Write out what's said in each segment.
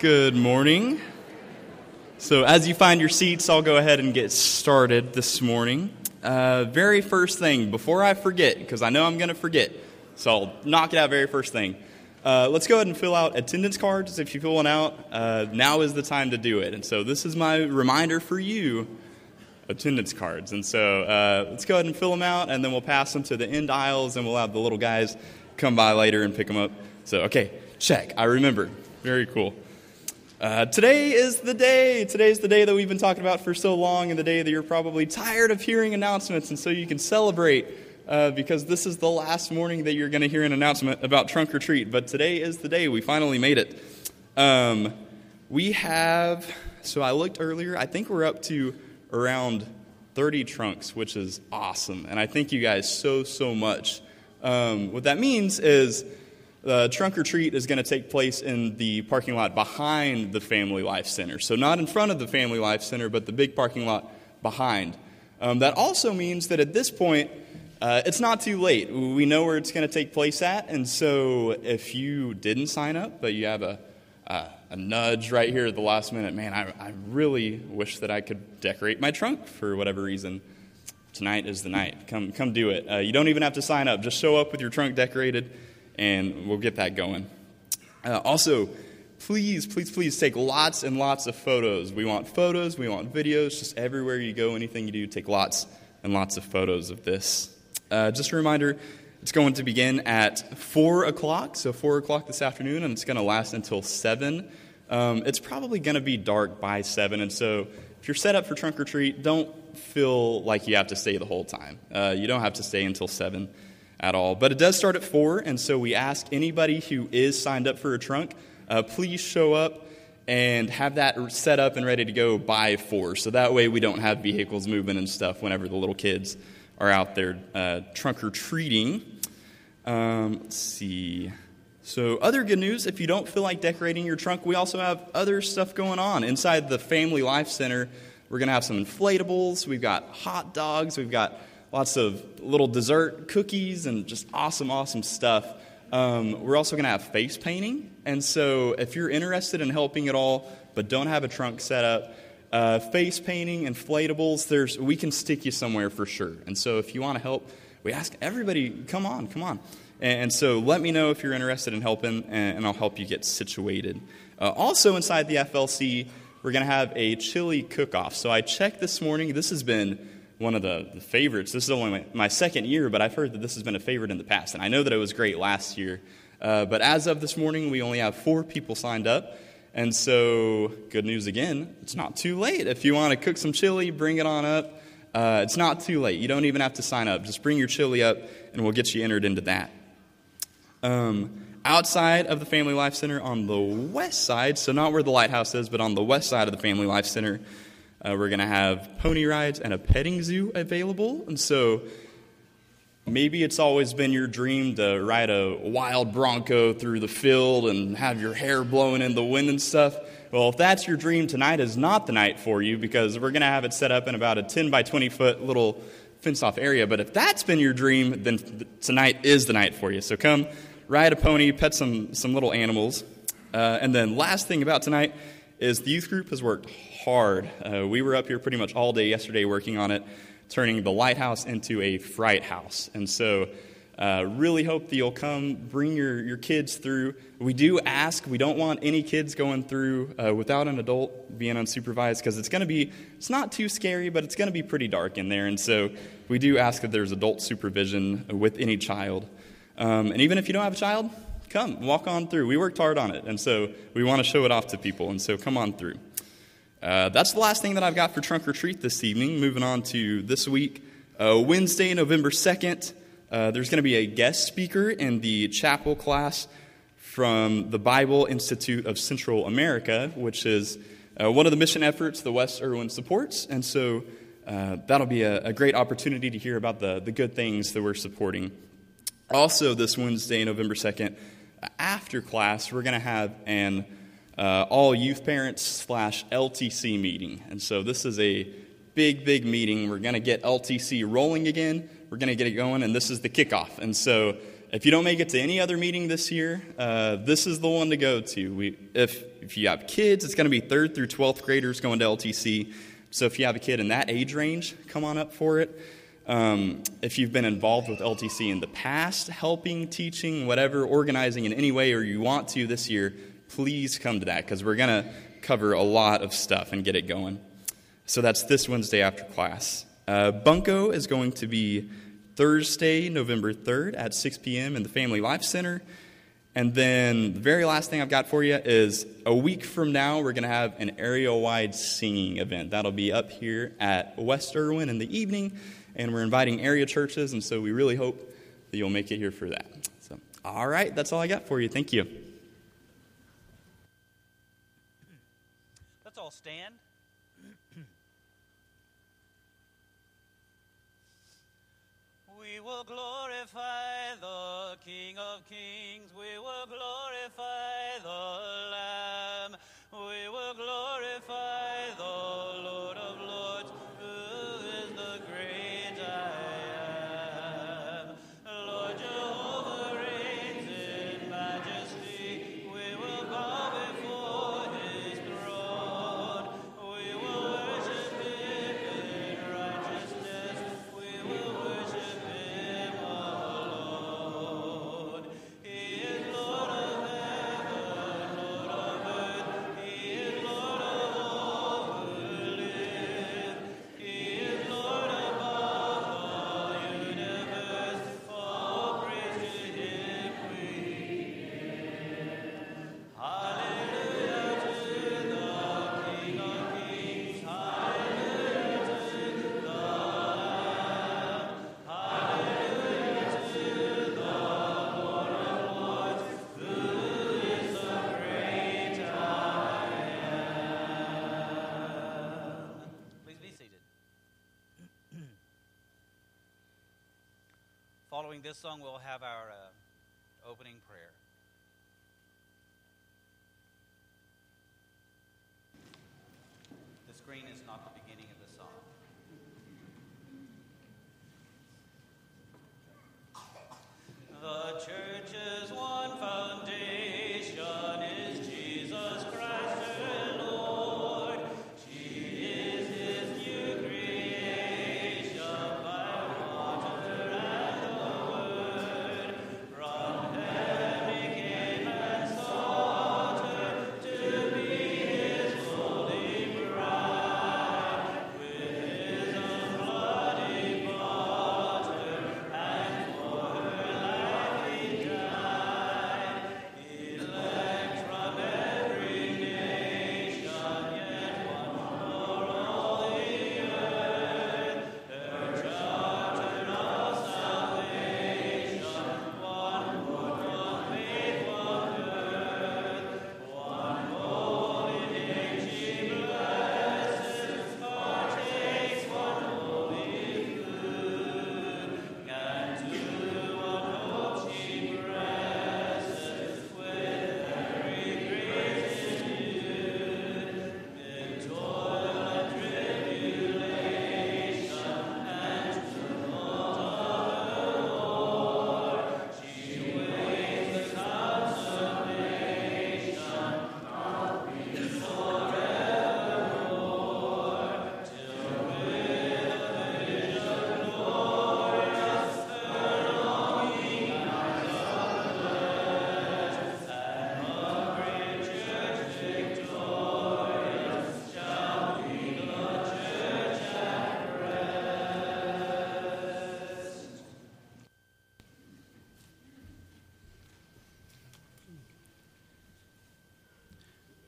Good morning. So, as you find your seats, I'll go ahead and get started this morning. Uh, very first thing, before I forget, because I know I'm going to forget, so I'll knock it out very first thing. Uh, let's go ahead and fill out attendance cards. If you fill one out, uh, now is the time to do it. And so, this is my reminder for you attendance cards. And so, uh, let's go ahead and fill them out, and then we'll pass them to the end aisles, and we'll have the little guys come by later and pick them up. So, okay, check. I remember. Very cool. Uh, today is the day. Today's the day that we've been talking about for so long, and the day that you're probably tired of hearing announcements, and so you can celebrate uh, because this is the last morning that you're going to hear an announcement about trunk or treat. But today is the day. We finally made it. Um, we have, so I looked earlier, I think we're up to around 30 trunks, which is awesome. And I thank you guys so, so much. Um, what that means is, the trunk or treat is going to take place in the parking lot behind the Family Life Center. So, not in front of the Family Life Center, but the big parking lot behind. Um, that also means that at this point, uh, it's not too late. We know where it's going to take place at, and so if you didn't sign up, but you have a, a nudge right here at the last minute, man, I, I really wish that I could decorate my trunk for whatever reason. Tonight is the night. Come, come do it. Uh, you don't even have to sign up. Just show up with your trunk decorated and we'll get that going. Uh, also, please, please, please take lots and lots of photos. We want photos, we want videos, just everywhere you go, anything you do, take lots and lots of photos of this. Uh, just a reminder, it's going to begin at 4 o'clock, so 4 o'clock this afternoon, and it's going to last until 7. Um, it's probably going to be dark by 7, and so if you're set up for trunk or treat, don't feel like you have to stay the whole time. Uh, you don't have to stay until 7 at all. But it does start at 4, and so we ask anybody who is signed up for a trunk, uh, please show up and have that set up and ready to go by 4. So that way we don't have vehicles moving and stuff whenever the little kids are out there uh, trunk or treating. Um, let's see. So, other good news if you don't feel like decorating your trunk, we also have other stuff going on. Inside the Family Life Center, we're going to have some inflatables, we've got hot dogs, we've got lots of little dessert cookies and just awesome, awesome stuff. Um, we're also going to have face painting. And so, if you're interested in helping at all, but don't have a trunk set up, uh, face painting, inflatables, there's, we can stick you somewhere for sure. And so, if you want to help, we ask everybody, come on, come on. And, and so, let me know if you're interested in helping, and, and I'll help you get situated. Uh, also, inside the FLC, we're going to have a chili cook off. So, I checked this morning. This has been one of the, the favorites. This is only my, my, second year, but I've heard that this has been a favorite in the past. And I know that it was great last year. Uh, but as of this morning, we only have four people signed up. And so, good news again, it's not too late. If you want to cook some chili, bring it on up. Uh, it's not too late. You don't even have to sign up. Just bring your chili up, and we'll get you entered into that. Um, outside of the Family Life Center on the west side, so not where the lighthouse is, but on the west side of the Family Life Center, uh, we're going to have pony rides and a petting zoo available. And so maybe it's always been your dream to ride a wild bronco through the field and have your hair blowing in the wind and stuff. Well, if that's your dream, tonight is not the night for you because we're going to have it set up in about a 10 by 20 foot little fenced off area. But if that's been your dream, then tonight is the night for you. So come ride a pony, pet some, some little animals. Uh, and then, last thing about tonight is the youth group has worked hard. Uh, we were up here pretty much all day yesterday working on it, turning the lighthouse into a fright house. And so, uh, really hope that you'll come, bring your, your kids through. We do ask, we don't want any kids going through uh, without an adult being unsupervised because it's going to be, it's not too scary, but it's going to be pretty dark in there. And so, we do ask that there's adult supervision with any child. Um, and even if you don't have a child, come, walk on through. We worked hard on it, and so we want to show it off to people, and so come on through. Uh, that's the last thing that I've got for Trunk or Treat this evening. Moving on to this week, uh, Wednesday, November 2nd, uh, there's going to be a guest speaker in the chapel class from the Bible Institute of Central America, which is uh, one of the mission efforts the West Erwin supports. And so uh, that'll be a, a, great opportunity to hear about the, the good things that we're supporting. Also, this Wednesday, November 2nd, after class, we're going to have an uh, all youth parents slash LTC meeting. And so this is a big, big meeting. We're going to get LTC rolling again. We're going to get it going, and this is the kickoff. And so if you don't make it to any other meeting this year, uh, this is the one to go to. We, if, if you have kids, it's going to be third through 12th graders going to LTC. So if you have a kid in that age range, come on up for it. Um, if you've been involved with LTC in the past, helping, teaching, whatever, organizing in any way, or you want to this year, please come to that because we're going to cover a lot of stuff and get it going. So that's this Wednesday after class. Uh, Bunko is going to be Thursday, November 3rd at 6 p.m. in the Family Life Center. And then the very last thing I've got for you is a week from now, we're going to have an area wide singing event. That'll be up here at West Erwin in the evening. And we're inviting area churches, and so we really hope that you'll make it here for that. So, all right, that's all I got for you. Thank you. Let's all stand. we will glorify the King of Kings. We will glorify the Lamb. We will glorify the this song, we'll have our uh, opening prayer. The screen is not the beginning of the song. The church's one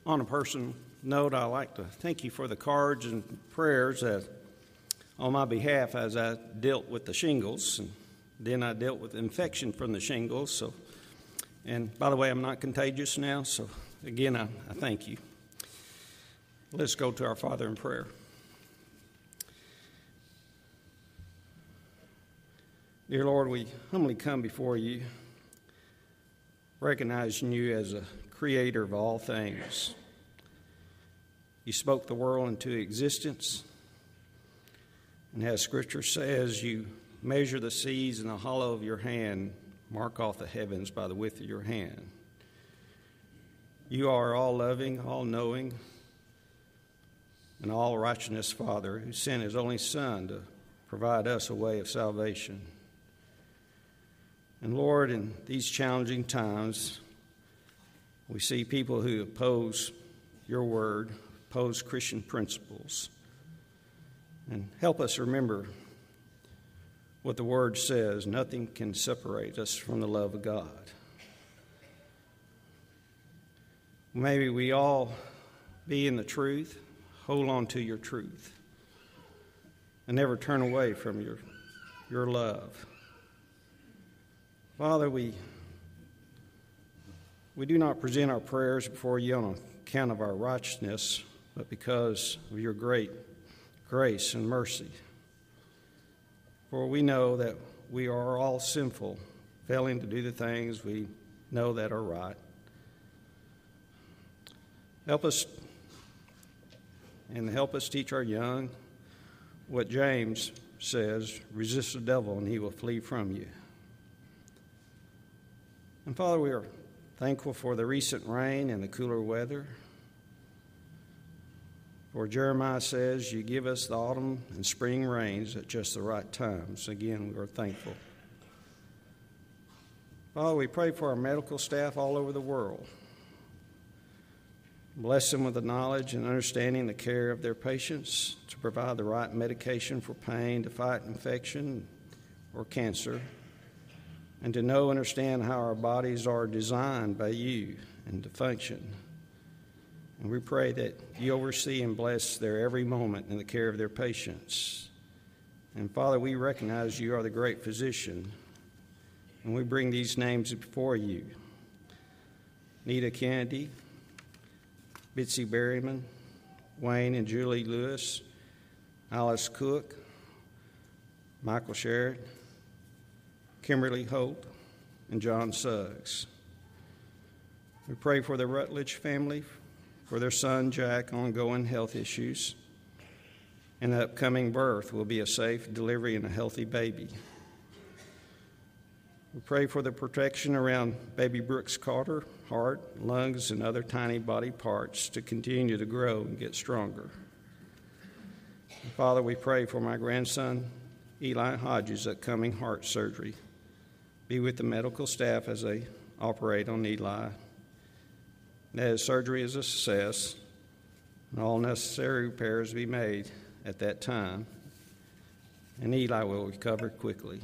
On a personal note, I'd like to thank you for the cards and prayers that, on my behalf as I dealt with the shingles. And then I dealt with infection from the shingles. So, and by the way, I'm not contagious now. So, again, I, I thank you. Let's go to our Father in prayer. Dear Lord, we humbly come before you, recognizing you as a creator of all things. You spoke the world into existence, and as Scripture says, you measure the seas in the hollow of your hand mark off the heavens by the width of your hand. You are all loving, all knowing, and all righteousness Father who sent his only Son to provide us a way of salvation. And Lord, in these challenging times, we see people who oppose your word, oppose Christian principles. And help us remember what the word says nothing can separate us from the love of God. Maybe we all be in the truth, hold on to your truth, and never turn away from your, your love. Father, we, we do not present our prayers before you on account of our righteousness, but because of your great grace and mercy. For we know that we are all sinful, failing to do the things we know that are right. Help us and help us teach our young what James says resist the devil and he will flee from you. And Father, we are thankful for the recent rain and the cooler weather. For Jeremiah says, You give us the autumn and spring rains at just the right times. Again, we are thankful. Father, we pray for our medical staff all over the world. Bless them with the knowledge and understanding the care of their patients to provide the right medication for pain, to fight infection or cancer, and to know and understand how our bodies are designed by you and to function. And we pray that you oversee and bless their every moment in the care of their patients. And Father, we recognize you are the great physician, and we bring these names before you Nita Kennedy. Bitsy Berryman, Wayne and Julie Lewis, Alice Cook, Michael Sherritt, Kimberly Holt, and John Suggs. We pray for the Rutledge family, for their son Jack, ongoing health issues, and the upcoming birth will be a safe delivery and a healthy baby. We pray for the protection around baby Brooks Carter, heart, lungs, and other tiny body parts to continue to grow and get stronger. Father, we pray for my grandson Eli Hodges' upcoming heart surgery. Be with the medical staff as they operate on Eli. That his surgery is a success, and all necessary repairs be made at that time, and Eli will recover quickly.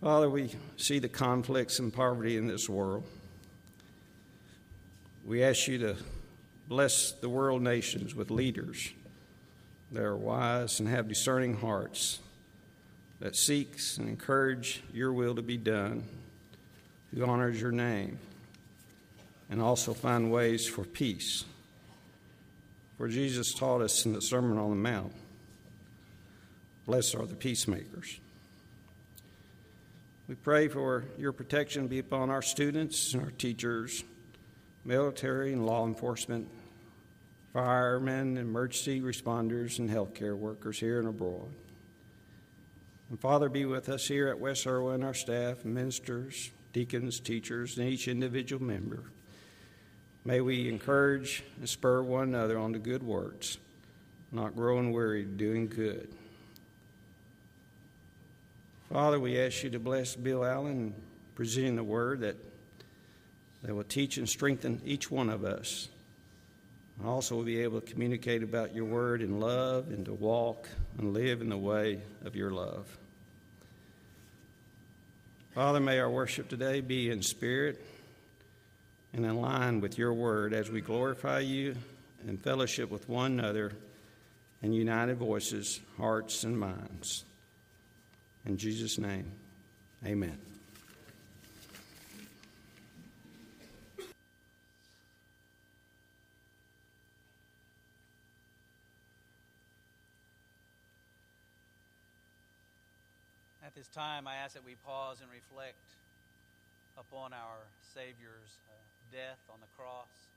Father, we see the conflicts and poverty in this world. We ask you to bless the world nations with leaders that are wise and have discerning hearts, that seeks and encourage your will to be done, who honors your name, and also find ways for peace. For Jesus taught us in the Sermon on the Mount, blessed are the peacemakers. We pray for your protection be upon our students and our teachers, military and law enforcement, firemen, emergency responders, and healthcare workers here and abroad. And Father, be with us here at West Erwin, our staff, ministers, deacons, teachers, and each individual member. May we encourage and spur one another on to good works, not growing weary doing good. Father, we ask you to bless Bill Allen presenting the word that, that will teach and strengthen each one of us. And also will be able to communicate about your word in love and to walk and live in the way of your love. Father, may our worship today be in spirit and in line with your word as we glorify you and fellowship with one another in united voices, hearts, and minds. In Jesus' name, amen. Time, I ask that we pause and reflect upon our Savior's uh, death on the cross,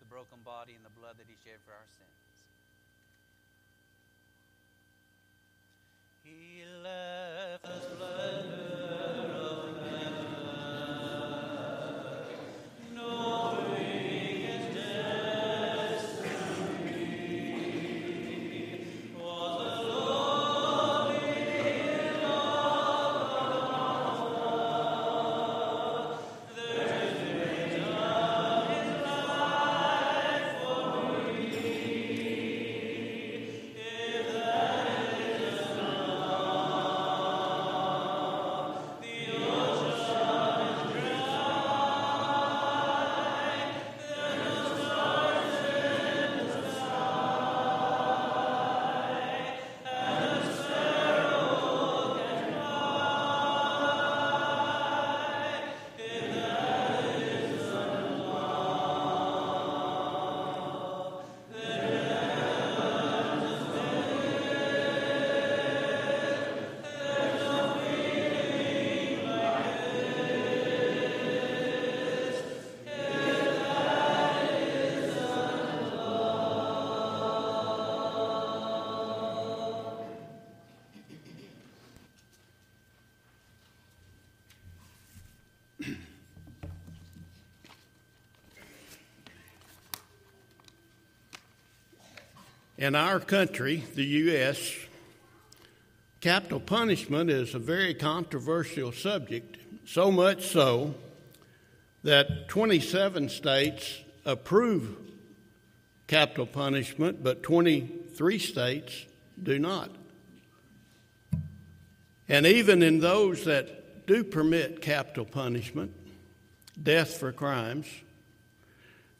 the broken body, and the blood that He shed for our sins. He left us blood. In our country, the U.S., capital punishment is a very controversial subject, so much so that 27 states approve capital punishment, but 23 states do not. And even in those that do permit capital punishment, death for crimes,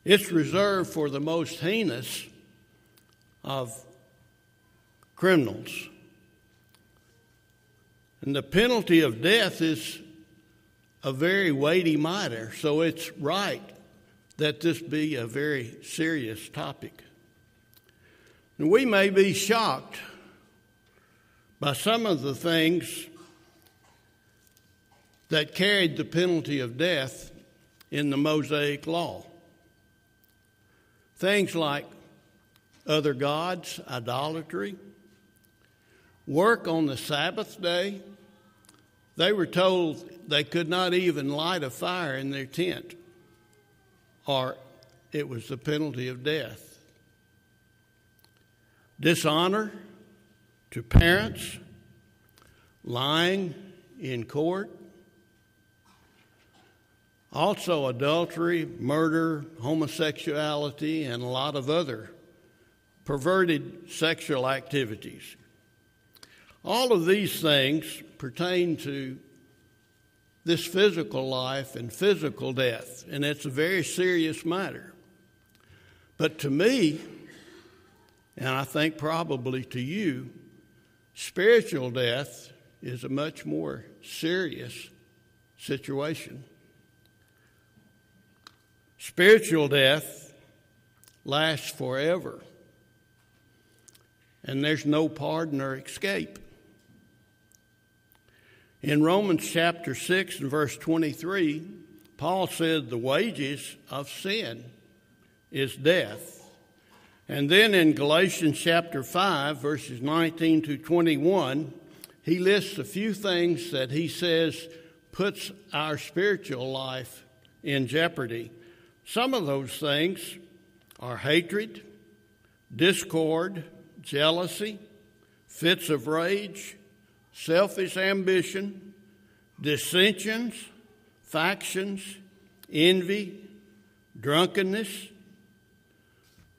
it's reserved for the most heinous of criminals. And the penalty of death is a very weighty matter, so it's right that this be a very serious topic. And we may be shocked by some of the things that carried the penalty of death in the Mosaic Law. Things like other gods, idolatry, work on the Sabbath day. They were told they could not even light a fire in their tent, or it was the penalty of death. Dishonor to parents, lying in court, also adultery, murder, homosexuality, and a lot of other perverted sexual activities. All of these things pertain to this physical life and physical death, and it's a very serious matter. But to me, and I think probably to you, spiritual death is a much more serious situation. Spiritual death lasts forever, and there's no pardon or escape. In Romans chapter 6 and verse 23, Paul said the wages of sin is death. And then in Galatians chapter 5, verses 19 to 21, he lists a few things that he says puts our spiritual life in jeopardy. Some of those things are hatred, discord, jealousy, fits of rage, selfish ambition, dissensions, factions, envy, drunkenness.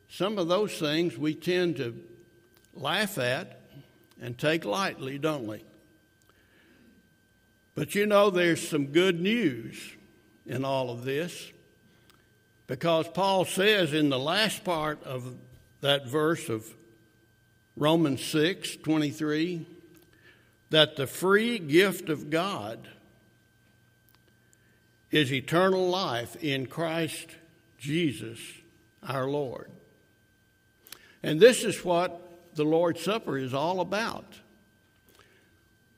Some of those things we tend to laugh at and take lightly, don't we? But you know, there's some good news in all of this because Paul says in the last part of that verse of Romans 6 23 that the free gift of God is eternal life in Christ Jesus our Lord. And this is what the Lord's Supper is all about.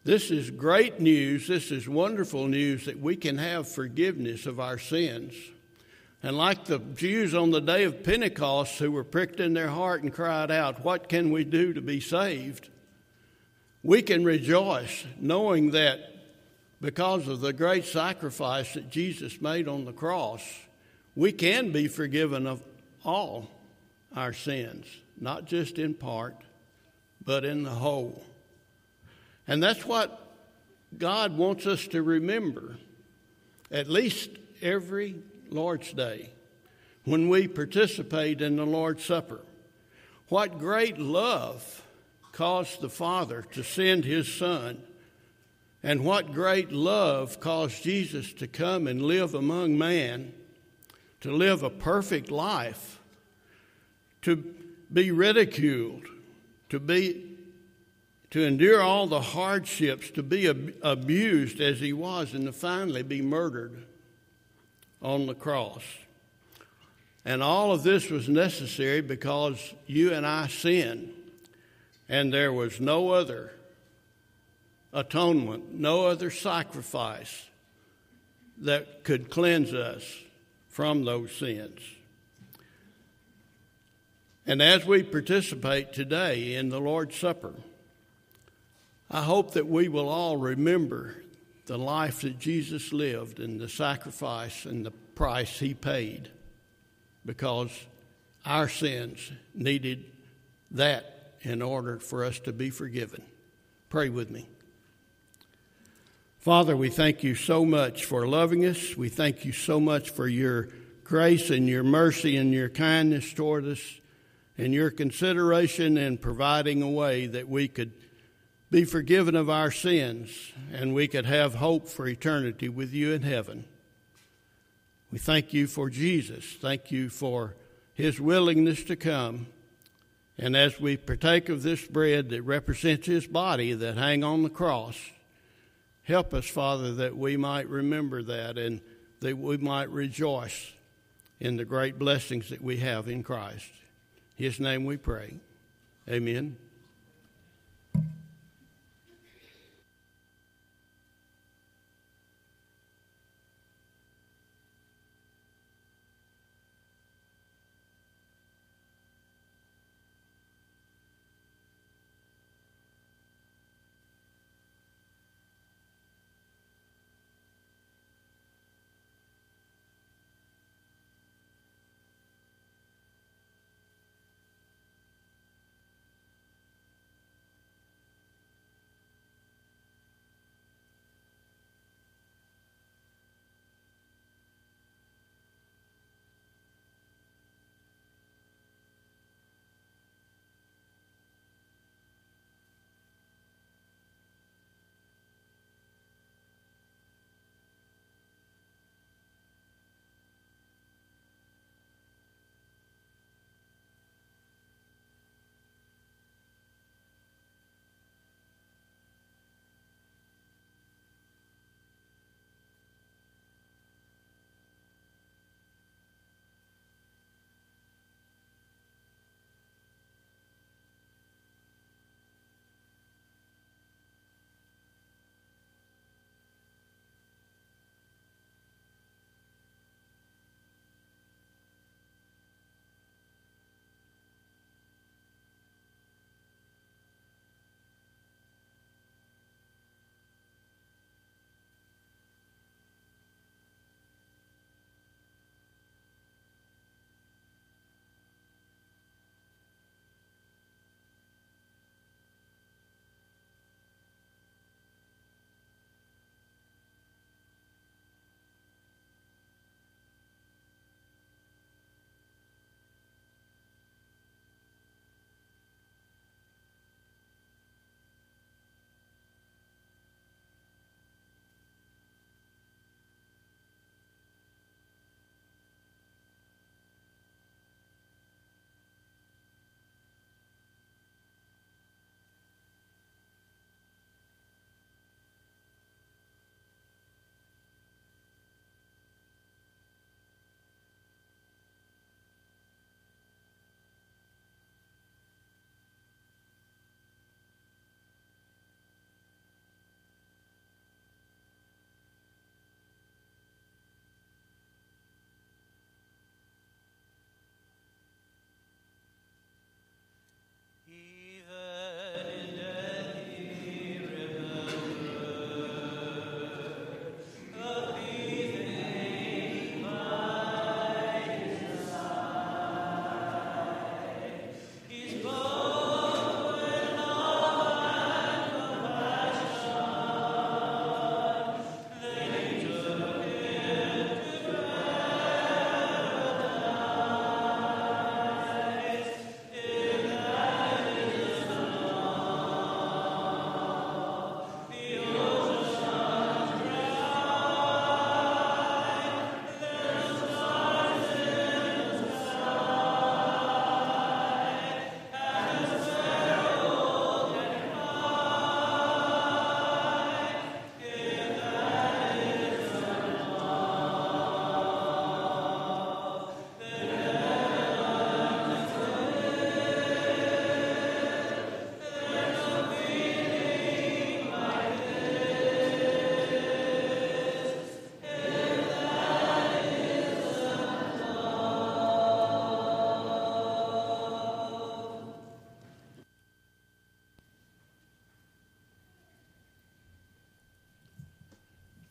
This is great news. This is wonderful news that we can have forgiveness of our sins. And like the Jews on the day of Pentecost who were pricked in their heart and cried out, What can we do to be saved? we can rejoice knowing that because of the great sacrifice that Jesus made on the cross, we can be forgiven of all our sins, not just in part, but in the whole. And that's what God wants us to remember, at least every Lord's Day, when we participate in the Lord's Supper. What great love caused the Father to send his Son, and what great love caused Jesus to come and live among man, to live a perfect life, to be ridiculed, to be to endure all the hardships, to be ab- abused as he was, and to finally be murdered on the cross. And all of this was necessary because you and I sinned and there was no other atonement, no other sacrifice that could cleanse us from those sins. And as we participate today in the Lord's Supper, I hope that we will all remember the life that Jesus lived and the sacrifice and the price he paid because our sins needed that in order for us to be forgiven. Pray with me. Father, we thank you so much for loving us. We thank you so much for your grace and your mercy and your kindness toward us and your consideration in providing a way that we could be forgiven of our sins and we could have hope for eternity with you in heaven. We thank you for Jesus. Thank you for his willingness to come. And as we partake of this bread that represents his body that hang on the cross, help us, Father, that we might remember that and that we might rejoice in the great blessings that we have in Christ. His name we pray. Amen.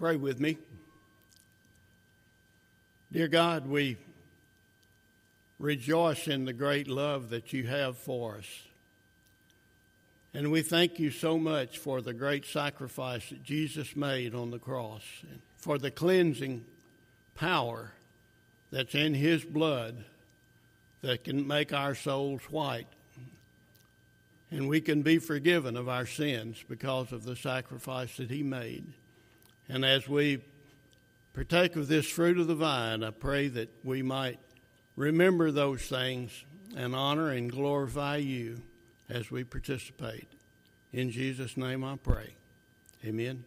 Pray with me. Dear God, we rejoice in the great love that you have for us. And we thank you so much for the great sacrifice that Jesus made on the cross, and for the cleansing power that's in his blood that can make our souls white. And we can be forgiven of our sins because of the sacrifice that he made. And as we partake of this fruit of the vine, I pray that we might remember those things and honor and glorify you as we participate. In Jesus' name I pray. Amen.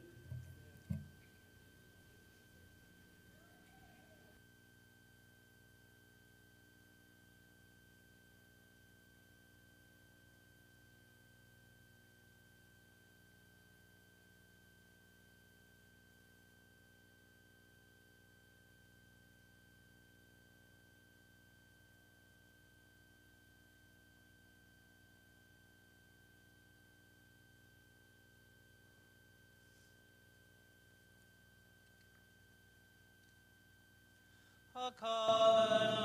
Covenant of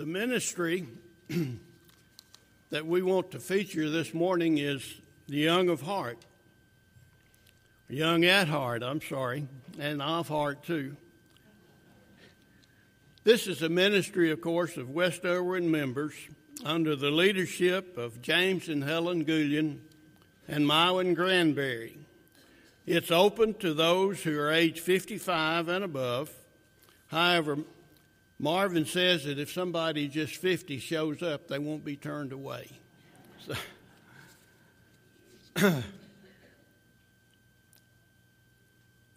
The ministry that we want to feature this morning is the young of heart. Young at heart, I'm sorry, and of heart too. This is a ministry, of course, of West Erwin members under the leadership of James and Helen Gullion and Myron Granberry. It's open to those who are age 55 and above. However, Marvin says that if somebody just 50 shows up, they won't be turned away. So,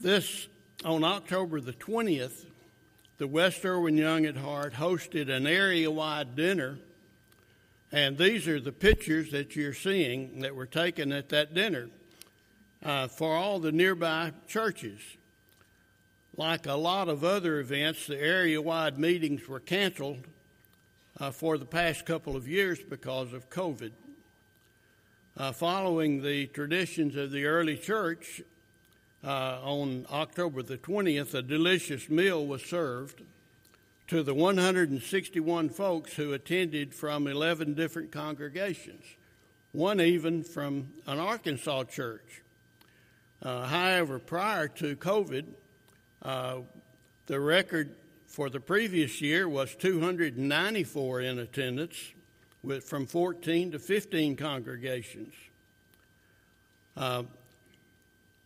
this, on October the 20th, the West Erwin Young at Heart hosted an area wide dinner. And these are the pictures that you're seeing that were taken at that dinner uh, for all the nearby churches. Like a lot of other events, the area wide meetings were canceled uh, for the past couple of years because of COVID. Uh, following the traditions of the early church, uh, on October the 20th, a delicious meal was served to the 161 folks who attended from 11 different congregations, one even from an Arkansas church. Uh, however, prior to COVID, uh, the record for the previous year was 294 in attendance, with from 14 to 15 congregations. Uh,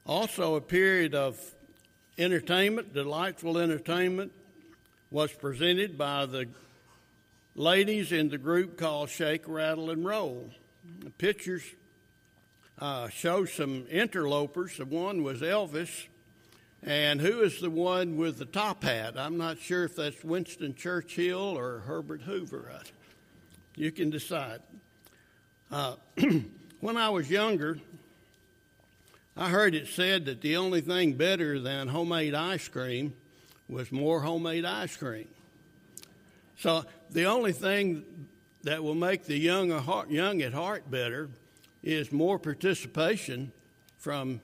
also, a period of entertainment, delightful entertainment, was presented by the ladies in the group called Shake, Rattle, and Roll. The pictures uh, show some interlopers. The one was Elvis, and who is the one with the top hat? I'm not sure if that's Winston Churchill or Herbert Hoover. You can decide. Uh, when I was younger, I heard it said that the only thing better than homemade ice cream was more homemade ice cream. So the only thing that will make the young, young at heart better is more participation from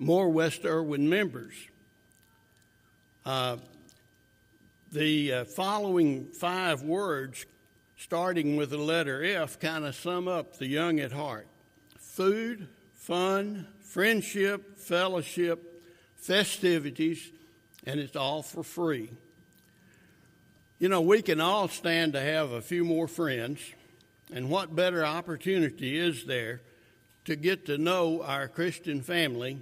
more West Erwin members. Uh, the uh, following five words, starting with the letter F, kind of sum up the young at heart food, fun, friendship, fellowship, festivities, and it's all for free. You know, we can all stand to have a few more friends, and what better opportunity is there to get to know our Christian family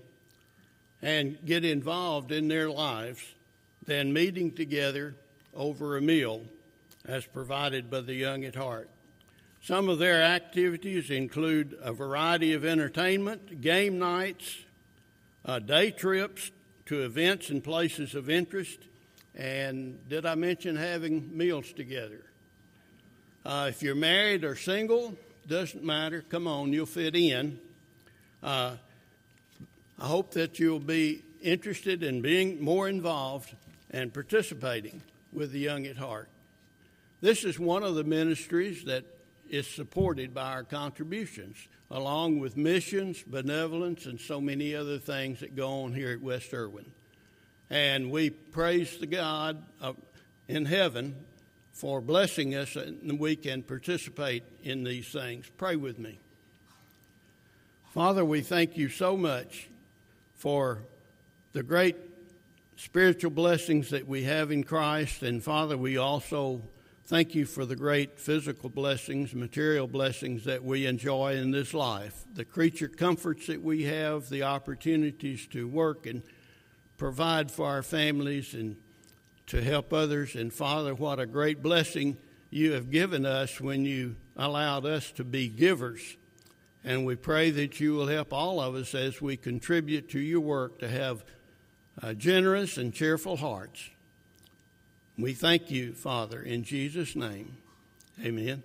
and get involved in their lives than meeting together over a meal as provided by the Young at Heart? Some of their activities include a variety of entertainment, game nights, uh, day trips to events and places of interest, and did I mention having meals together? Uh, if you're married or single, doesn't matter. Come on, you'll fit in. Uh, I hope that you'll be interested in being more involved and participating with the Young at Heart. This is one of the ministries that is supported by our contributions, along with missions, benevolence, and so many other things that go on here at West Erwin. And we praise the God in heaven for blessing us and we can participate in these things. Pray with me. Father, we thank you so much for the great spiritual blessings that we have in Christ. And Father, we also thank you for the great physical blessings, material blessings that we enjoy in this life, the creature comforts that we have, the opportunities to work and provide for our families and to help others. And Father, what a great blessing you have given us when you allowed us to be givers. And we pray that you will help all of us as we contribute to your work to have uh, generous and cheerful hearts. We thank you, Father, in Jesus' name. Amen.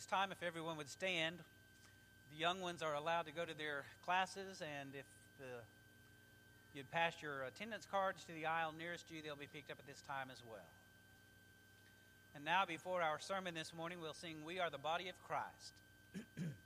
This time, if everyone would stand, the young ones are allowed to go to their classes, and if the, you'd pass your attendance cards to the aisle nearest you, they'll be picked up at this time as well. And now, before our sermon this morning, we'll sing We Are the Body of Christ.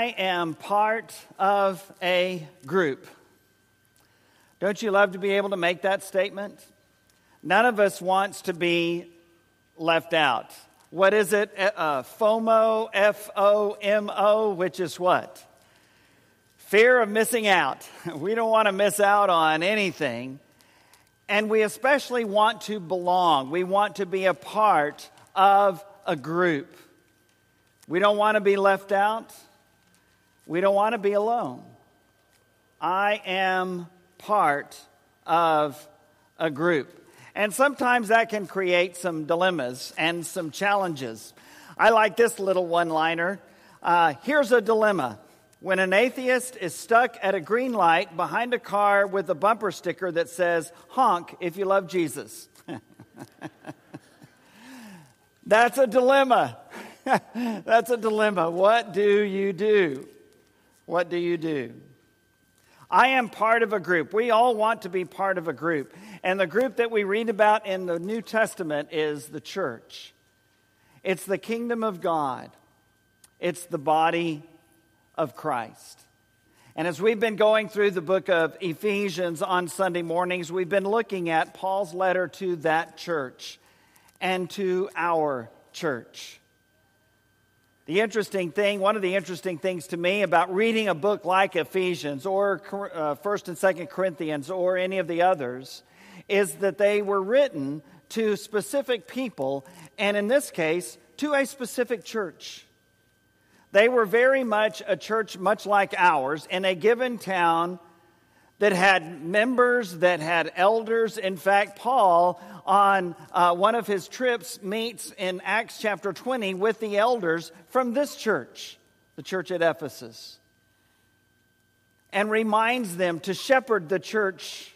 I am part of a group. Don't you love to be able to make that statement? None of us wants to be left out. What is it? Uh, FOMO, F O M O, which is what? Fear of missing out. We don't want to miss out on anything. And we especially want to belong. We want to be a part of a group. We don't want to be left out. We don't want to be alone. I am part of a group. And sometimes that can create some dilemmas and some challenges. I like this little one liner. Uh, here's a dilemma. When an atheist is stuck at a green light behind a car with a bumper sticker that says, honk if you love Jesus. That's a dilemma. That's a dilemma. What do you do? What do you do? I am part of a group. We all want to be part of a group. And the group that we read about in the New Testament is the church. It's the kingdom of God, it's the body of Christ. And as we've been going through the book of Ephesians on Sunday mornings, we've been looking at Paul's letter to that church and to our church. The interesting thing, one of the interesting things to me about reading a book like Ephesians or uh, 1st and 2nd Corinthians or any of the others, is that they were written to specific people, and in this case, to a specific church. They were very much a church, much like ours, in a given town that had members, that had elders. In fact, Paul, on uh, one of his trips, meets in Acts chapter 20 with the elders from this church, the church at Ephesus, and reminds them to shepherd the church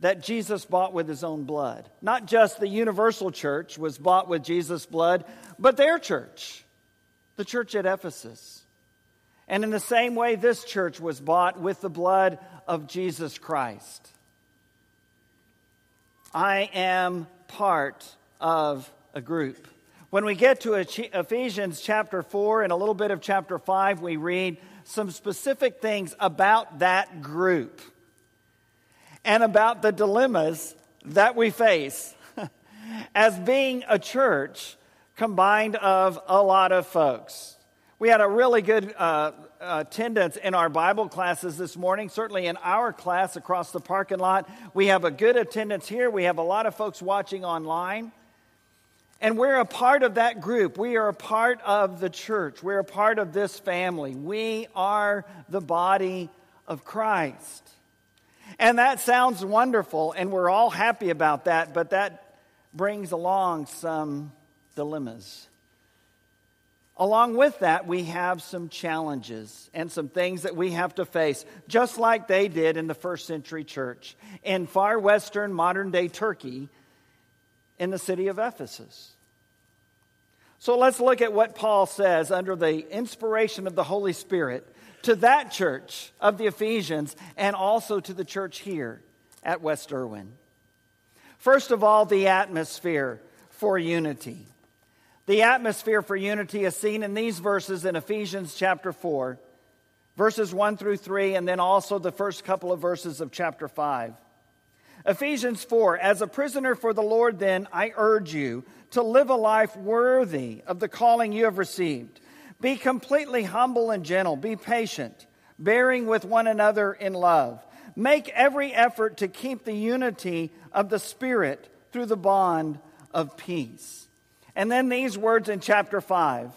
that Jesus bought with his own blood. Not just the universal church was bought with Jesus' blood, but their church the church at Ephesus. And in the same way, this church was bought with the blood of Jesus Christ. I am part of a group. When we get to Ephesians chapter 4 and a little bit of chapter 5, we read some specific things about that group and about the dilemmas that we face as being a church combined of a lot of folks. We had a really good uh, attendance in our Bible classes this morning. Certainly in our class across the parking lot, we have a good attendance here. We have a lot of folks watching online. And we're a part of that group. We are a part of the church. We're a part of this family. We are the body of Christ. And that sounds wonderful, and we're all happy about that, but that brings along some dilemmas. Along with that, we have some challenges and some things that we have to face, just like they did in the first century church in far western modern day Turkey in the city of Ephesus. So let's look at what Paul says under the inspiration of the Holy Spirit to that church of the Ephesians and also to the church here at West Erwin. First of all, the atmosphere for unity. The atmosphere for unity is seen in these verses in Ephesians chapter 4, verses 1 through 3, and then also the first couple of verses of chapter 5. Ephesians 4 As a prisoner for the Lord, then, I urge you to live a life worthy of the calling you have received. Be completely humble and gentle. Be patient, bearing with one another in love. Make every effort to keep the unity of the Spirit through the bond of peace. And then these words in chapter 5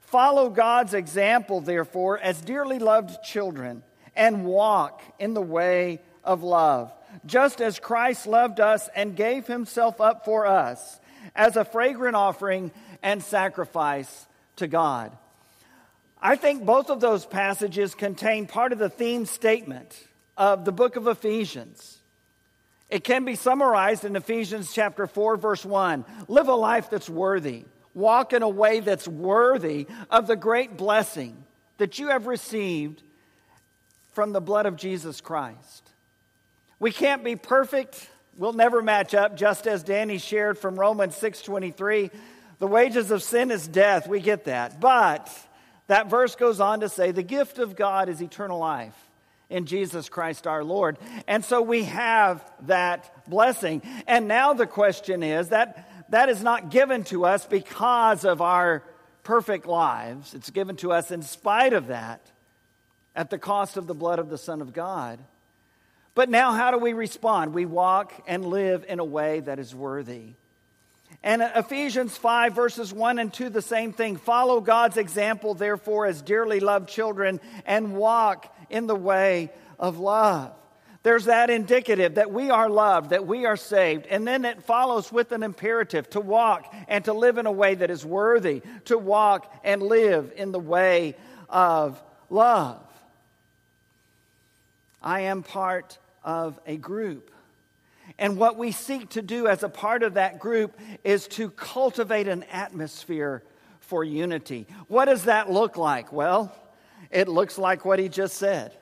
Follow God's example, therefore, as dearly loved children, and walk in the way of love, just as Christ loved us and gave himself up for us as a fragrant offering and sacrifice to God. I think both of those passages contain part of the theme statement of the book of Ephesians. It can be summarized in Ephesians chapter 4 verse 1. Live a life that's worthy. Walk in a way that's worthy of the great blessing that you have received from the blood of Jesus Christ. We can't be perfect. We'll never match up just as Danny shared from Romans 6:23. The wages of sin is death. We get that. But That verse goes on to say, The gift of God is eternal life in Jesus Christ our Lord. And so we have that blessing. And now the question is that that is not given to us because of our perfect lives, it's given to us in spite of that at the cost of the blood of the Son of God. But now, how do we respond? We walk and live in a way that is worthy. And Ephesians 5, verses 1 and 2, the same thing. Follow God's example, therefore, as dearly loved children, and walk in the way of love. There's that indicative that we are loved, that we are saved. And then it follows with an imperative to walk and to live in a way that is worthy, to walk and live in the way of love. I am part of a group. And what we seek to do as a part of that group is to cultivate an atmosphere for unity. What does that look like? Well, it looks like what he just said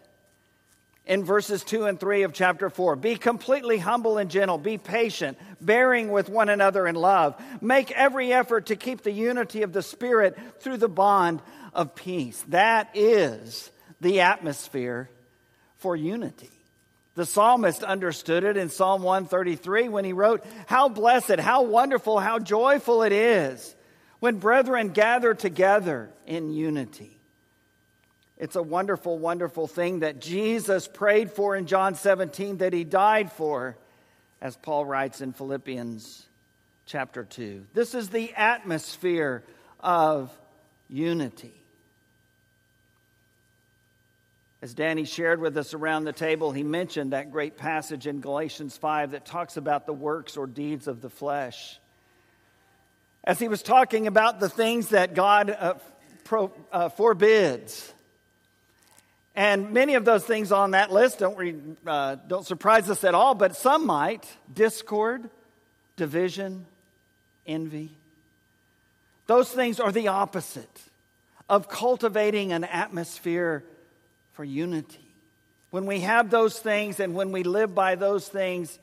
in verses 2 and 3 of chapter 4. Be completely humble and gentle. Be patient, bearing with one another in love. Make every effort to keep the unity of the Spirit through the bond of peace. That is the atmosphere for unity. The psalmist understood it in Psalm 133 when he wrote, How blessed, how wonderful, how joyful it is when brethren gather together in unity. It's a wonderful, wonderful thing that Jesus prayed for in John 17, that he died for, as Paul writes in Philippians chapter 2. This is the atmosphere of unity. As Danny shared with us around the table, he mentioned that great passage in Galatians 5 that talks about the works or deeds of the flesh. As he was talking about the things that God uh, pro, uh, forbids. And many of those things on that list don't, re, uh, don't surprise us at all, but some might discord, division, envy. Those things are the opposite of cultivating an atmosphere for unity. When we have those things and when we live by those things,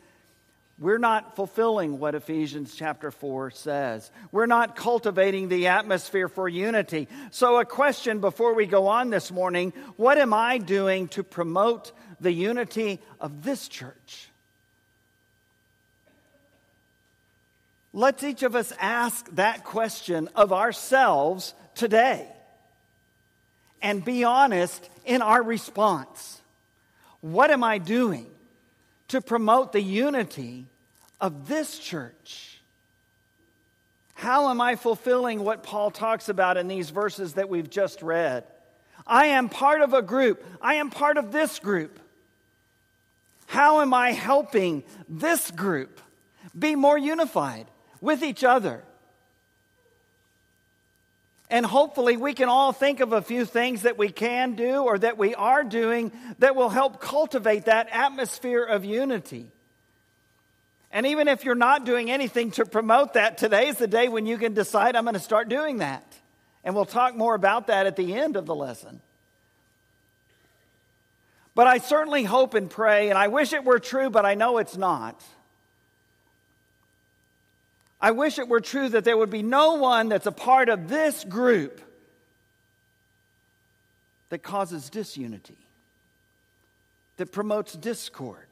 we're not fulfilling what Ephesians chapter 4 says. We're not cultivating the atmosphere for unity. So, a question before we go on this morning what am I doing to promote the unity of this church? Let's each of us ask that question of ourselves today and be honest in our response. What am I doing to promote the unity of this church? How am I fulfilling what Paul talks about in these verses that we've just read? I am part of a group. I am part of this group. How am I helping this group be more unified with each other? And hopefully, we can all think of a few things that we can do or that we are doing that will help cultivate that atmosphere of unity. And even if you're not doing anything to promote that, today is the day when you can decide, I'm going to start doing that. And we'll talk more about that at the end of the lesson. But I certainly hope and pray, and I wish it were true, but I know it's not I wish it were true that there would be no one that's a part of this group that causes disunity, that promotes discord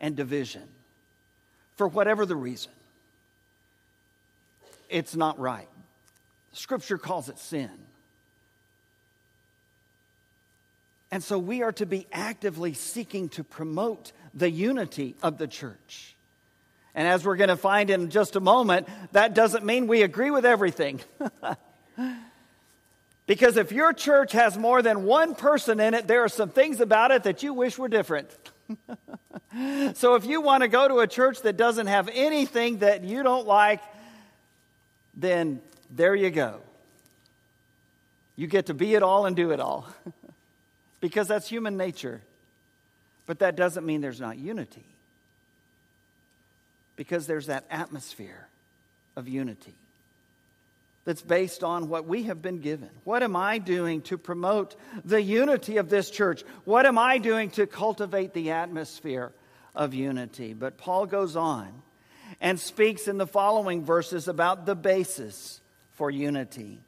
and division for whatever the reason. It's not right. Scripture calls it sin. And so we are to be actively seeking to promote the unity of the church. And as we're going to find in just a moment, that doesn't mean we agree with everything. because if your church has more than one person in it, there are some things about it that you wish were different. so if you want to go to a church that doesn't have anything that you don't like, then there you go. You get to be it all and do it all. because that's human nature. But that doesn't mean there's not unity because there's that atmosphere of unity that's based on what we have been given. What am I doing to promote the unity of this church? What am I doing to cultivate the atmosphere of unity? But Paul goes on and speaks in the following verses about the basis for unity.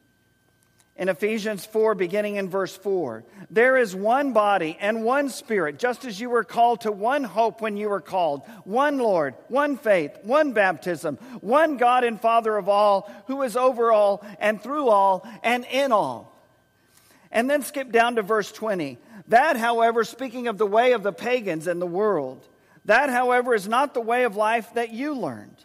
In Ephesians 4, beginning in verse 4. There is one body and one spirit, just as you were called to one hope when you were called, one Lord, one faith, one baptism, one God and Father of all, who is over all and through all and in all. And then skip down to verse 20. That, however, speaking of the way of the pagans and the world, that, however, is not the way of life that you learned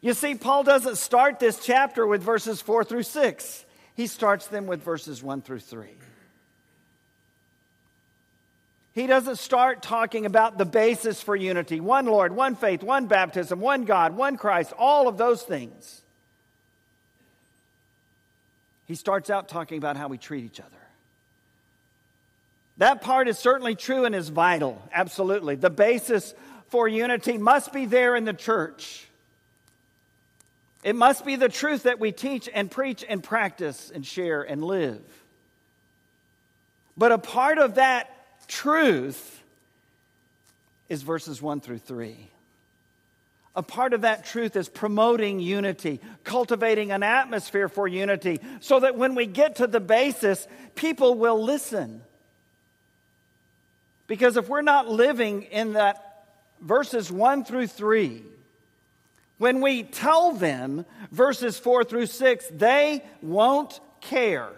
You see, Paul doesn't start this chapter with verses 4 through 6. He starts them with verses 1 through 3. He doesn't start talking about the basis for unity one Lord, one faith, one baptism, one God, one Christ, all of those things. He starts out talking about how we treat each other. That part is certainly true and is vital, absolutely. The basis for unity must be there in the church. It must be the truth that we teach and preach and practice and share and live. But a part of that truth is verses 1 through 3. A part of that truth is promoting unity, cultivating an atmosphere for unity, so that when we get to the basis, people will listen. Because if we're not living in that verses 1 through 3, when we tell them verses 4 through 6, they won't care.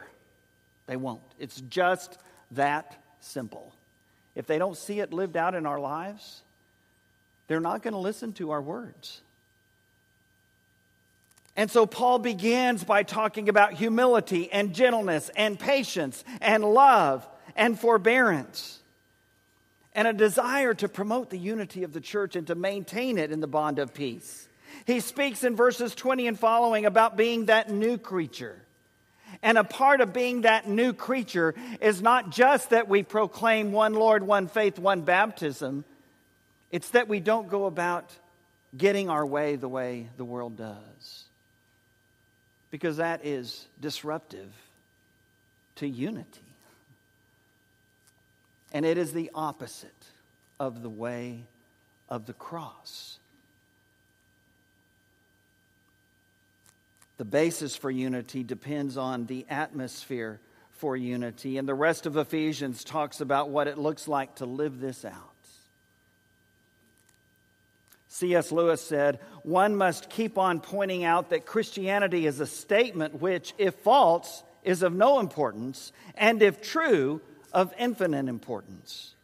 They won't. It's just that simple. If they don't see it lived out in our lives, they're not going to listen to our words. And so Paul begins by talking about humility and gentleness and patience and love and forbearance and a desire to promote the unity of the church and to maintain it in the bond of peace. He speaks in verses 20 and following about being that new creature. And a part of being that new creature is not just that we proclaim one Lord, one faith, one baptism. It's that we don't go about getting our way the way the world does. Because that is disruptive to unity. And it is the opposite of the way of the cross. The basis for unity depends on the atmosphere for unity. And the rest of Ephesians talks about what it looks like to live this out. C.S. Lewis said, One must keep on pointing out that Christianity is a statement which, if false, is of no importance, and if true, of infinite importance.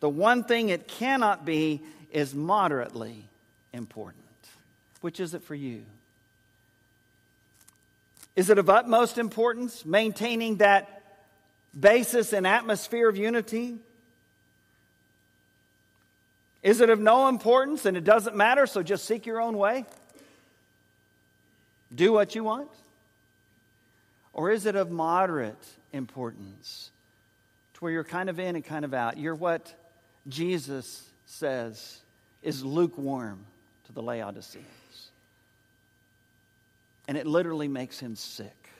The one thing it cannot be is moderately important. Which is it for you? Is it of utmost importance, maintaining that basis and atmosphere of unity? Is it of no importance and it doesn't matter, so just seek your own way? Do what you want? Or is it of moderate importance to where you're kind of in and kind of out? You're what Jesus says is lukewarm to the Laodiceans and it literally makes him sick.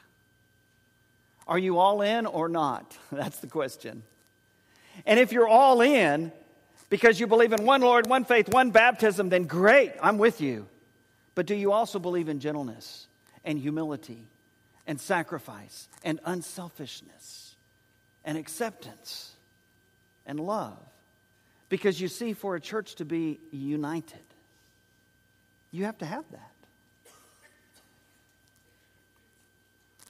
Are you all in or not? That's the question. And if you're all in because you believe in one Lord, one faith, one baptism, then great, I'm with you. But do you also believe in gentleness and humility and sacrifice and unselfishness and acceptance and love? Because you see, for a church to be united, you have to have that.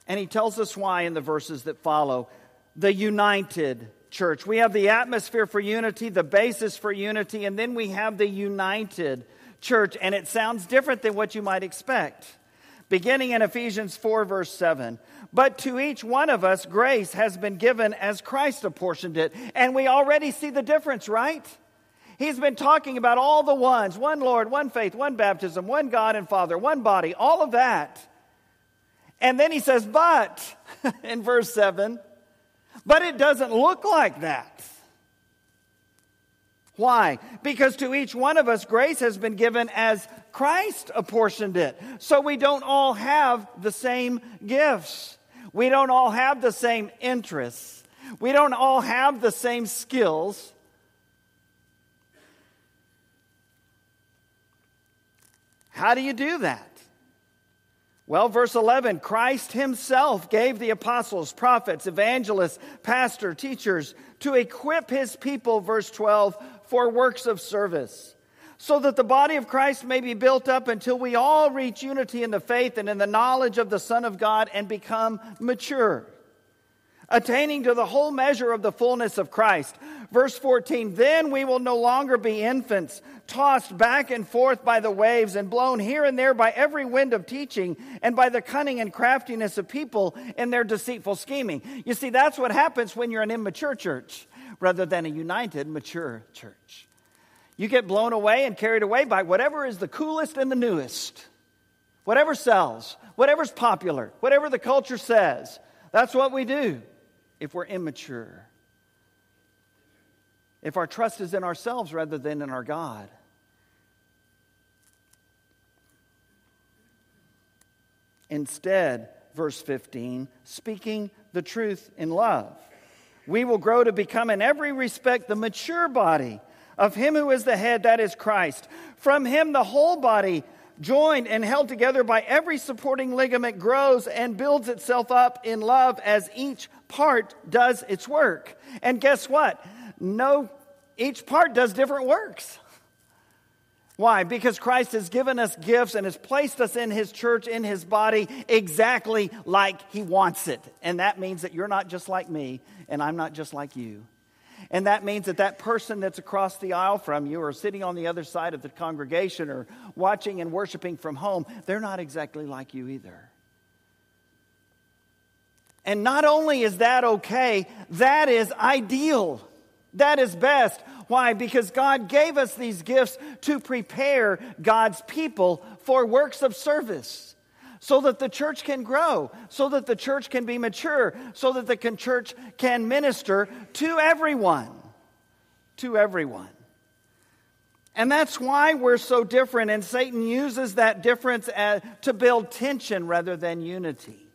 And he tells us why in the verses that follow. The united church. We have the atmosphere for unity, the basis for unity, and then we have the united church. And it sounds different than what you might expect. Beginning in Ephesians 4, verse 7. But to each one of us, grace has been given as Christ apportioned it. And we already see the difference, right? He's been talking about all the ones one Lord, one faith, one baptism, one God and Father, one body, all of that. And then he says, but, in verse 7, but it doesn't look like that. Why? Because to each one of us, grace has been given as Christ apportioned it. So we don't all have the same gifts. We don't all have the same interests. We don't all have the same skills. How do you do that? Well, verse 11 Christ himself gave the apostles, prophets, evangelists, pastor, teachers to equip his people, verse 12, for works of service, so that the body of Christ may be built up until we all reach unity in the faith and in the knowledge of the Son of God and become mature attaining to the whole measure of the fullness of Christ. Verse 14, then we will no longer be infants, tossed back and forth by the waves and blown here and there by every wind of teaching and by the cunning and craftiness of people in their deceitful scheming. You see, that's what happens when you're an immature church rather than a united, mature church. You get blown away and carried away by whatever is the coolest and the newest, whatever sells, whatever's popular, whatever the culture says. That's what we do if we're immature. If our trust is in ourselves rather than in our God. Instead, verse 15, speaking the truth in love, we will grow to become in every respect the mature body of Him who is the head, that is Christ. From Him, the whole body joined and held together by every supporting ligament, grows and builds itself up in love as each part does its work. And guess what? No, each part does different works. Why? Because Christ has given us gifts and has placed us in His church, in His body, exactly like He wants it. And that means that you're not just like me, and I'm not just like you. And that means that that person that's across the aisle from you or sitting on the other side of the congregation or watching and worshiping from home, they're not exactly like you either. And not only is that okay, that is ideal. That is best. Why? Because God gave us these gifts to prepare God's people for works of service so that the church can grow, so that the church can be mature, so that the church can minister to everyone. To everyone. And that's why we're so different, and Satan uses that difference as, to build tension rather than unity.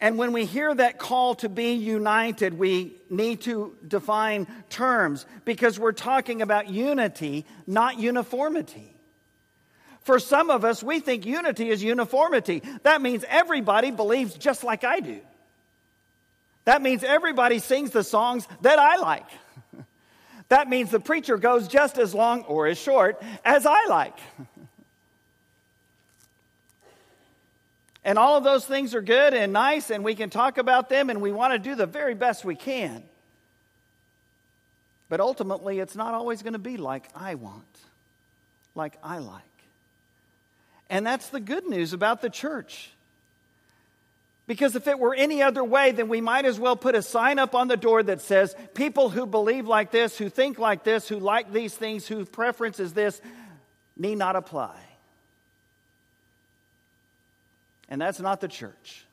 And when we hear that call to be united, we need to define terms because we're talking about unity, not uniformity. For some of us, we think unity is uniformity. That means everybody believes just like I do. That means everybody sings the songs that I like. that means the preacher goes just as long or as short as I like. And all of those things are good and nice, and we can talk about them, and we want to do the very best we can. But ultimately, it's not always going to be like I want, like I like. And that's the good news about the church. Because if it were any other way, then we might as well put a sign up on the door that says, people who believe like this, who think like this, who like these things, whose preference is this, need not apply. And that's not the church.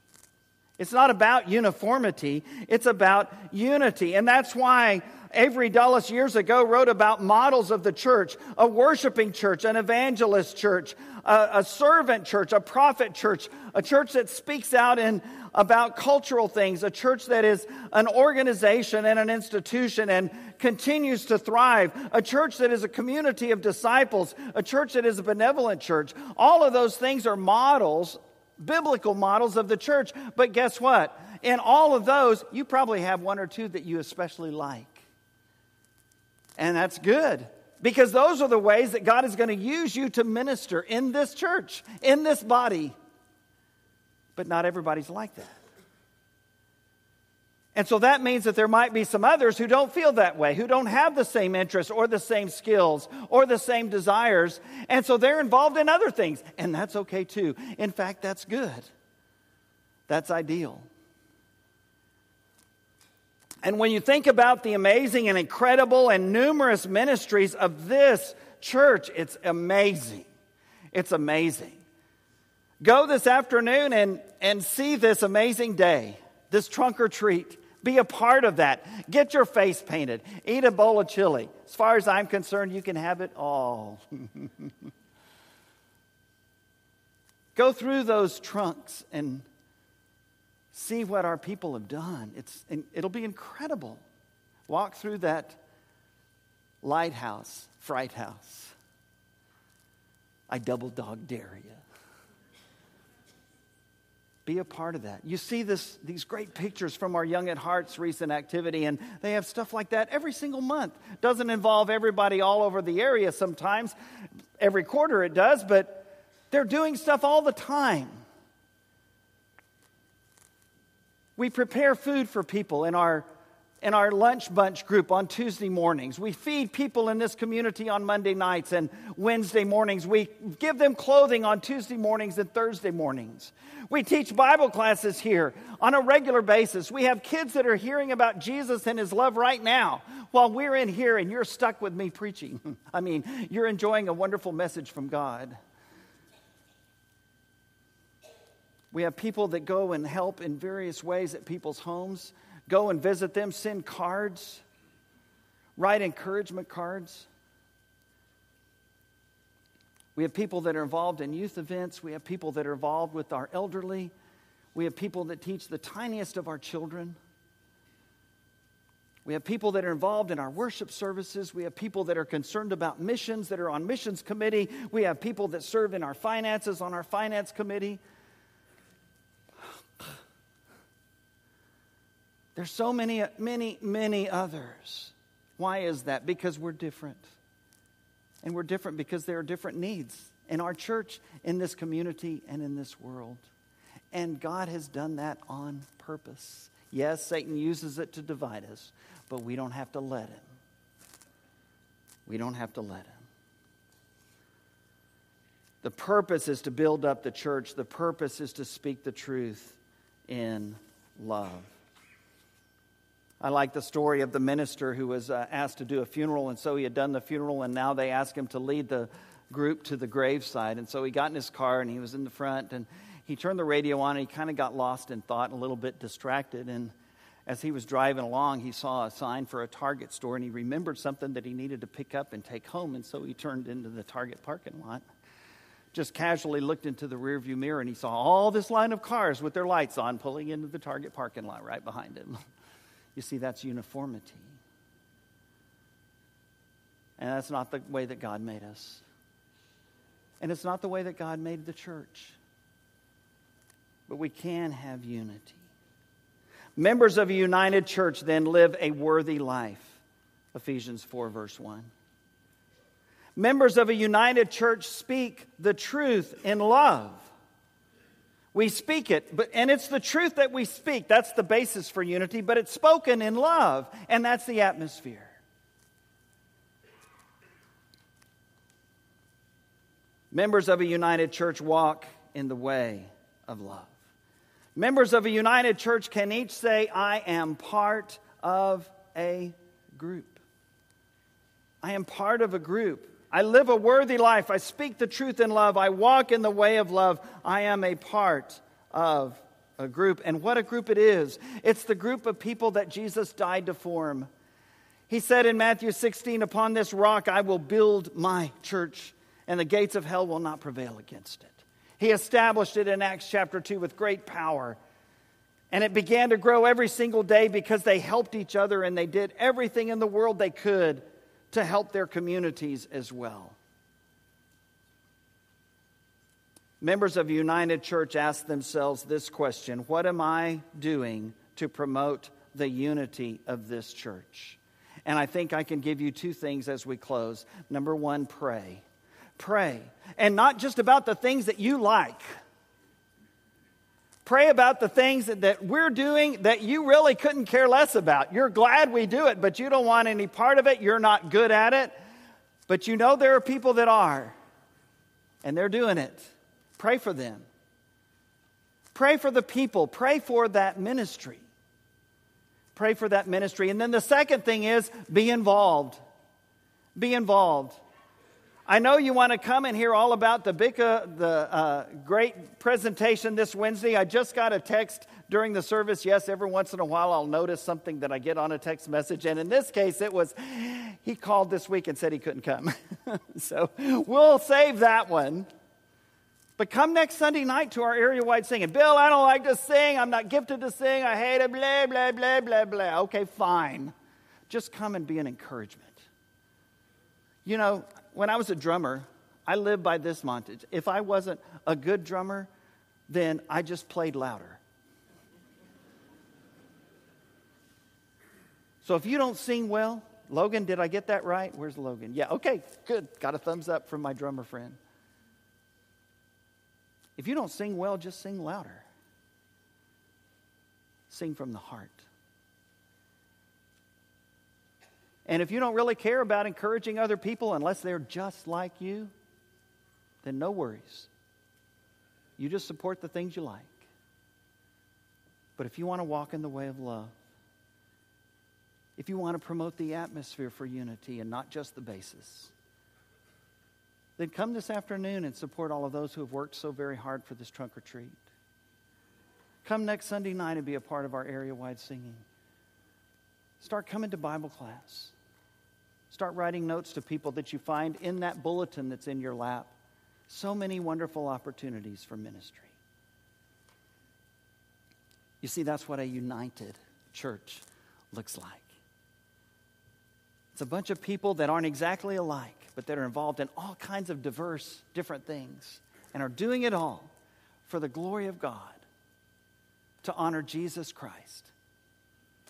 It's not about uniformity, it's about unity. And that's why Avery Dulles years ago wrote about models of the church a worshiping church, an evangelist church, a, a, servant church, a prophet church, a church that speaks out in, about cultural things, a church that is an organization and an institution and continues to thrive, a church that is a community of disciples, a church that is a benevolent church. All of those things are models biblical models of the church. But guess what? In all of those, you probably have one or two that you especially like. And that's good because those are the ways that God is going to use you to minister in this church, in this body. But not everybody's like that. And so that means that there might be some others who don't feel that way, who don't have the same interests or the same skills or the same desires. And so they're involved in other things. And that's okay too. In fact, that's good. That's ideal. And when you think about the amazing and incredible and numerous ministries of this church, it's amazing. It's amazing. Go this afternoon and, and see this amazing day, this trunk or treat Be a part of that. Get your face painted. Eat a bowl of chili. As far as I'm concerned, you can have it all. Go through those trunks and see what our people have done. It's, it'll be incredible. Walk through that lighthouse, fright house. I double dog dare you. Be a part of that. You see this, these great pictures from our Young at Heart's recent activity, and they have stuff like that every single month. Doesn't involve everybody all over the area sometimes. Every quarter it does, but they're doing stuff all the time. We prepare food for people in our in our lunch bunch group on Tuesday mornings. We feed people in this community on Monday nights and Wednesday mornings. We give them clothing on Tuesday mornings and Thursday mornings. We teach Bible classes here on a regular basis. We have kids that are hearing about Jesus and his love right now while we're in here and you're stuck with me preaching. I mean, you're enjoying a wonderful message from God. We have people that go and help in various ways at people's homes, go and visit them, send cards, write encouragement cards. We have people that are involved in youth events. We have people that are involved with our elderly. We have people that teach the tiniest of our children. We have people that are involved in our worship services. We have people that are concerned about missions, that are on missions committee. We have people that serve in our finances on our finance committee. There's so many, many, many others. Why is that? Because we're different. And we're different because there are different needs in our church, in this community, and in this world. And God has done that on purpose. Yes, Satan uses it to divide us, but we don't have to let him. We don't have to let him. The purpose is to build up the church, the purpose is to speak the truth in love. I like the story of the minister who was uh, asked to do a funeral, and so he had done the funeral, and now they asked him to lead the group to the graveside. And so he got in his car, and he was in the front, and he turned the radio on, and he kind of got lost in thought, a little bit distracted. And as he was driving along, he saw a sign for a Target store, and he remembered something that he needed to pick up and take home, and so he turned into the Target parking lot. Just casually looked into the rearview mirror, and he saw all this line of cars with their lights on pulling into the Target parking lot right behind him. You see, that's uniformity. And that's not the way that God made us. And it's not the way that God made the church. But we can have unity. Members of a united church then live a worthy life. Ephesians 4, verse 1. Members of a united church speak the truth in love. We speak it, but, and it's the truth that we speak. That's the basis for unity, but it's spoken in love, and that's the atmosphere. Members of a united church walk in the way of love. Members of a united church can each say, I am part of a group. I am part of a group. I live a worthy life. I speak the truth in love. I walk in the way of love. I am a part of a group. And what a group it is! It's the group of people that Jesus died to form. He said in Matthew 16, Upon this rock I will build my church, and the gates of hell will not prevail against it. He established it in Acts chapter 2 with great power. And it began to grow every single day because they helped each other and they did everything in the world they could to help their communities as well. Members of United Church ask themselves this question What am I doing to promote the unity of this church? And I think I can give you two things as we close. Number one, pray. Pray. And not just about the things that you like. Pray about the things that, that we're doing that you really couldn't care less about. You're glad we do it, but you don't want any part of it. You're not good at it. But you know there are people that are, and they're doing it. Pray for them. Pray for the people. Pray for that ministry. Pray for that ministry. And then the second thing is be involved. Be involved. I know you want to come and hear all about the uh, the uh, great presentation this Wednesday. I just got a text during the service. Yes, every once in a while I'll notice something that I get on a text message, and in this case it was he called this week and said he couldn't come. so we'll save that one. But come next Sunday night to our area wide singing. Bill, I don't like to sing. I'm not gifted to sing. I hate it. Blah, blah, blah, blah, blah. Okay, fine. Just come and be an encouragement. You know, when I was a drummer, I lived by this montage. If I wasn't a good drummer, then I just played louder. So if you don't sing well, Logan, did I get that right? Where's Logan? Yeah, okay, good. Got a thumbs up from my drummer friend. If you don't sing well, just sing louder. Sing from the heart. And if you don't really care about encouraging other people unless they're just like you, then no worries. You just support the things you like. But if you want to walk in the way of love, if you want to promote the atmosphere for unity and not just the basis, then come this afternoon and support all of those who have worked so very hard for this trunk or treat. Come next Sunday night and be a part of our area wide singing. Start coming to Bible class. Start writing notes to people that you find in that bulletin that's in your lap. So many wonderful opportunities for ministry. You see, that's what a united church looks like. It's a bunch of people that aren't exactly alike, but that are involved in all kinds of diverse, different things, and are doing it all for the glory of God, to honor Jesus Christ,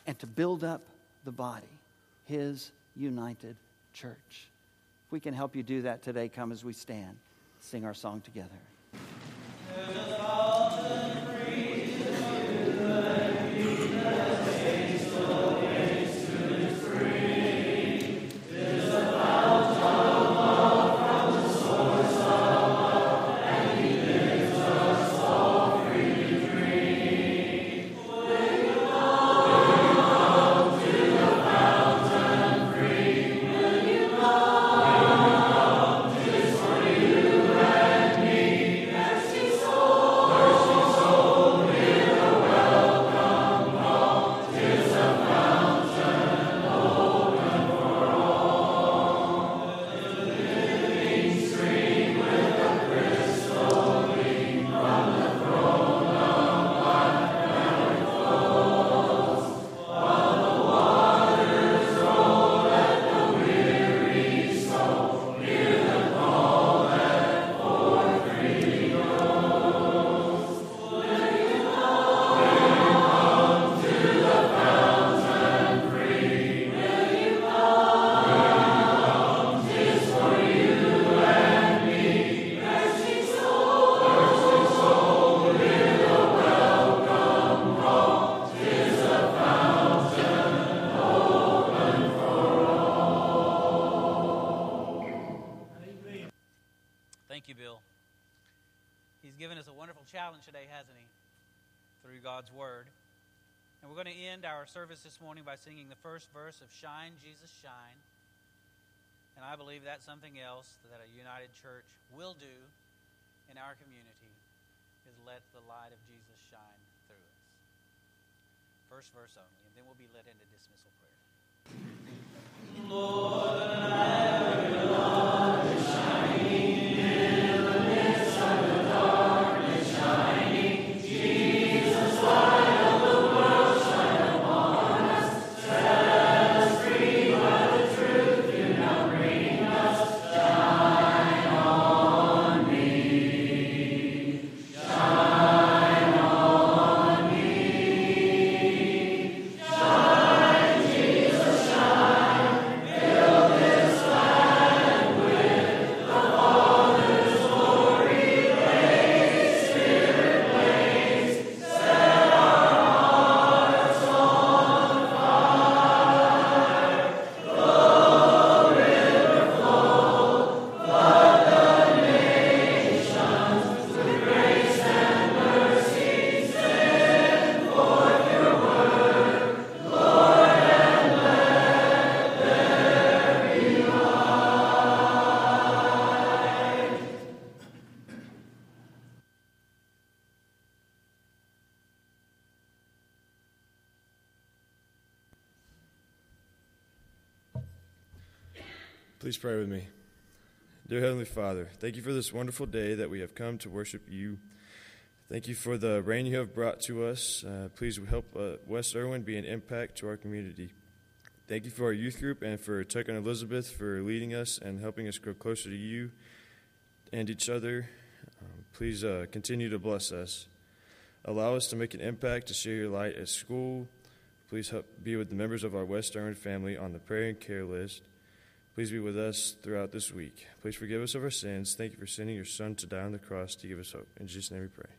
and to build up the body, His united church. If we can help you do that today, come as we stand, sing our song together. Service this morning by singing the first verse of Shine, Jesus, Shine. And I believe that's something else that a united church will do in our community is let the light of Jesus shine through us. First verse only, and then we'll be led into dismissal prayer. Shine, Please pray with me. Dear Heavenly Father, thank you for this wonderful day that we have come to worship you. Thank you for the rain you have brought to us. Uh, please help uh, West Erwin be an impact to our community. Thank you for our youth group and for Tuck and Elizabeth for leading us and helping us grow closer to you and each other. Um, please uh, continue to bless us. Allow us to make an impact to share your light at school. Please help be with the members of our West Erwin family on the prayer and care list. Please be with us throughout this week. Please forgive us of our sins. Thank you for sending your Son to die on the cross to give us hope. In Jesus' name we pray.